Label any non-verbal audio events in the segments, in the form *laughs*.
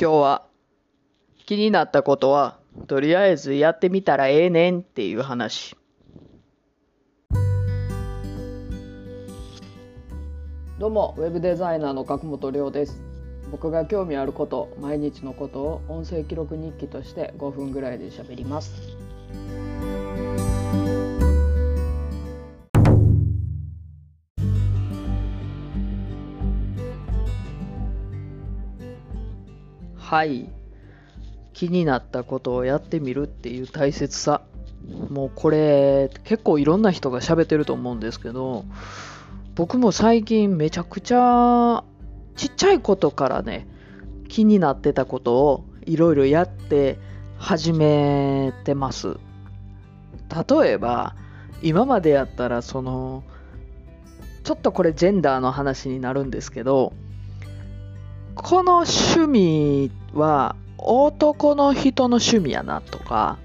今日は気になったことはとりあえずやってみたらええねんっていう話。どうもウェブデザイナーの角本亮です。僕が興味あること毎日のことを音声記録日記として5分ぐらいで喋ります。はい。気になったことをやってみるっていう大切さ。もうこれ結構いろんな人が喋ってると思うんですけど僕も最近めちゃくちゃちっちゃいことからね気になってたことをいろいろやって始めてます。例えば今までやったらそのちょっとこれジェンダーの話になるんですけどこの趣味は男の人の趣味やなとか、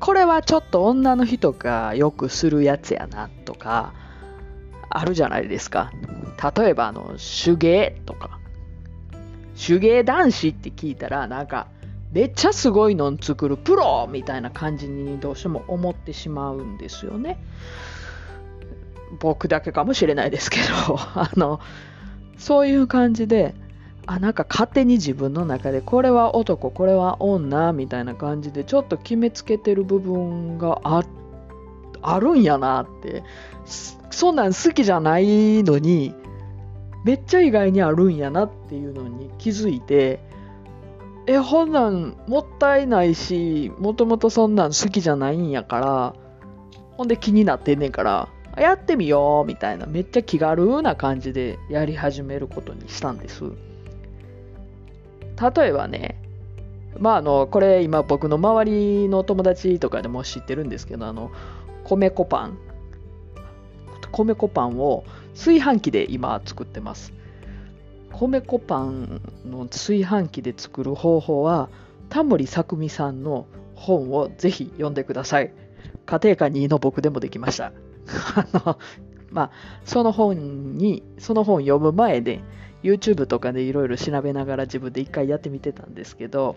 これはちょっと女の人がよくするやつやなとか、あるじゃないですか。例えばあの、手芸とか。手芸男子って聞いたら、なんか、めっちゃすごいの作るプロみたいな感じにどうしても思ってしまうんですよね。僕だけかもしれないですけど、*laughs* あの、そういう感じで、あなんか勝手に自分の中でこれは男これは女みたいな感じでちょっと決めつけてる部分があるんやなってそんなん好きじゃないのにめっちゃ意外にあるんやなっていうのに気づいてえほんなんもったいないしもともとそんなん好きじゃないんやからほんで気になってんねんからやってみようみたいなめっちゃ気軽な感じでやり始めることにしたんです。例えばね、まああの、これ今僕の周りの友達とかでも知ってるんですけど、あの、米粉パン。米粉パンを炊飯器で今作ってます。米粉パンの炊飯器で作る方法は、タモリさくみさんの本をぜひ読んでください。家庭科2の僕でもできました。あの、まあ、その本に、その本読む前で、YouTube とかでいろいろ調べながら自分で一回やってみてたんですけど、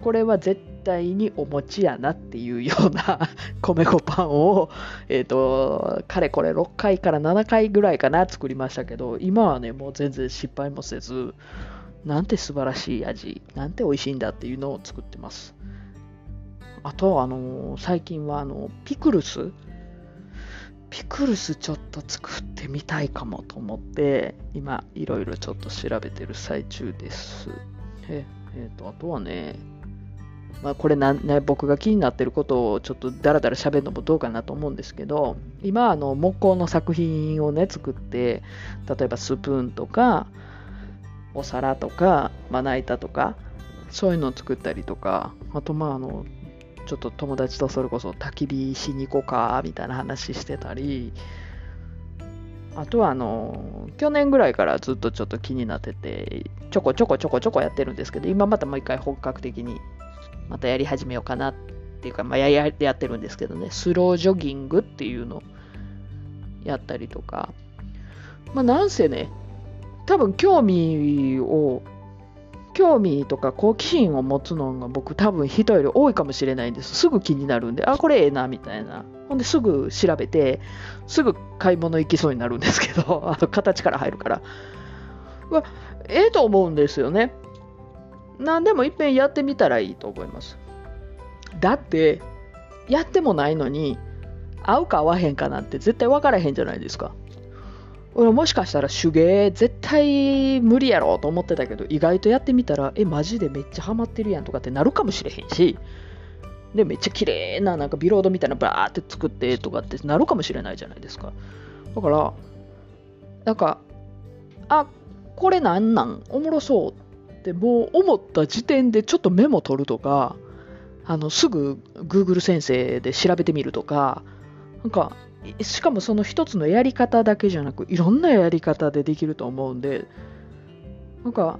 これは絶対にお餅やなっていうような *laughs* 米粉パンを、えっ、ー、と、かれこれ6回から7回ぐらいかな作りましたけど、今はね、もう全然失敗もせず、なんて素晴らしい味、なんて美味しいんだっていうのを作ってます。あと、あの最近はあの、ピクルスピクルスちょっと作ってみたいかもと思って今いろいろちょっと調べてる最中です。ええー、とあとはね、まあ、これな、ね、僕が気になってることをちょっとダラダラ喋るのもどうかなと思うんですけど今あの木工の作品をね作って例えばスプーンとかお皿とかまな板とかそういうのを作ったりとかあとまああのちょっと友達とそれこそ焚き火しに行こうかみたいな話してたりあとはあの去年ぐらいからずっとちょっと気になっててちょこちょこちょこちょこやってるんですけど今またもう一回本格的にまたやり始めようかなっていうか、まあ、やややってるんですけどねスロージョギングっていうのをやったりとか。まあなんせね多分興味を興味とか好奇心を持つのが僕多分人より多いかもしれないんです。すぐ気になるんで、あ、これええな、みたいな。ほんですぐ調べて、すぐ買い物行きそうになるんですけど、*laughs* あの形から入るから。ええと思うんですよね。何でもいっぺんやってみたらいいと思います。だって、やってもないのに、合うか合わへんかなんて絶対分からへんじゃないですか。俺もしかしたら手芸絶対無理やろと思ってたけど意外とやってみたらえマジでめっちゃハマってるやんとかってなるかもしれへんし。でめっちゃ綺麗ななんかビロードみたいなバーって作ってとかってなるかもしれないじゃないですか。だからなんかあこれなんなん？おもろそうってもう思った時点でちょっとメモ取るとかあのすぐ Google 先生で調べてみるとかなんかしかもその一つのやり方だけじゃなくいろんなやり方でできると思うんでなんか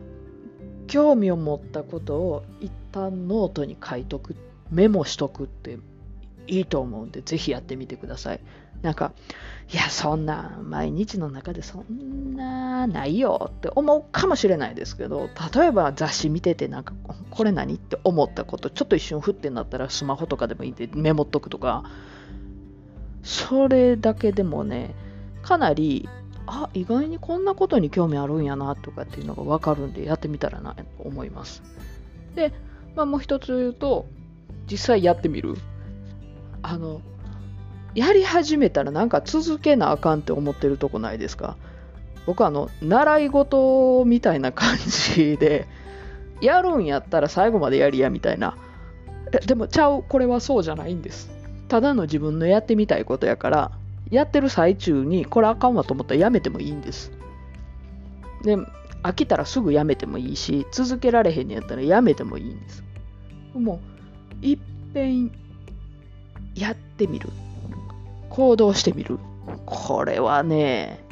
興味を持ったことを一旦ノートに書いとくメモしとくっていいと思うんでぜひやってみてください。なんか、いや、そんな、毎日の中でそんな、ないよって思うかもしれないですけど、例えば雑誌見てて、なんか、これ何って思ったこと、ちょっと一瞬ふってなったらスマホとかでもいいんでメモっとくとか、それだけでもね、かなり、あ、意外にこんなことに興味あるんやなとかっていうのがわかるんで、やってみたらなと思います。で、まあ、もう一つ言うと、実際やってみる。あの、やり始めたらなんか続けなあかんって思ってるとこないですか僕はあの、習い事みたいな感じで、やるんやったら最後までやりやみたいな。でもちゃう、これはそうじゃないんです。ただの自分のやってみたいことやから、やってる最中にこれあかんわと思ったらやめてもいいんです。で、飽きたらすぐやめてもいいし、続けられへんやったらやめてもいいんです。もう、いっぺんやってみる。行動してみる。これはね、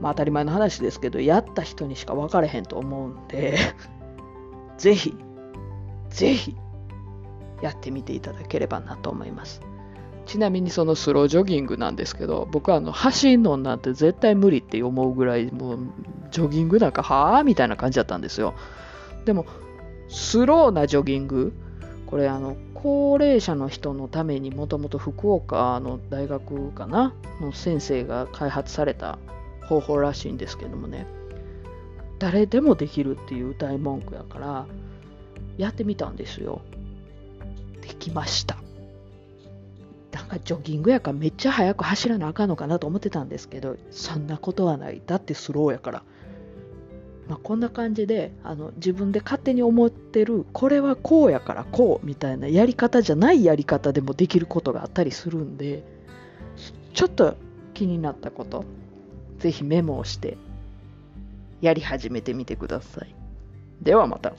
まあ当たり前の話ですけど、やった人にしか分かれへんと思うんで、ぜひ、ぜひ、やってみていただければなと思います。ちなみにそのスロージョギングなんですけど、僕はあの走んのなんて絶対無理って思うぐらい、もうジョギングなんかはあみたいな感じだったんですよ。でも、スローなジョギング、これあの高齢者の人のためにもともと福岡の大学かなの先生が開発された方法らしいんですけどもね誰でもできるっていう歌い文句やからやってみたんですよきましたなんかジョギングやからめっちゃ速く走らなあかんのかなと思ってたんですけどそんなことはないだってスローやからまあ、こんな感じであの自分で勝手に思ってるこれはこうやからこうみたいなやり方じゃないやり方でもできることがあったりするんでちょっと気になったことぜひメモをしてやり始めてみてください。ではまた。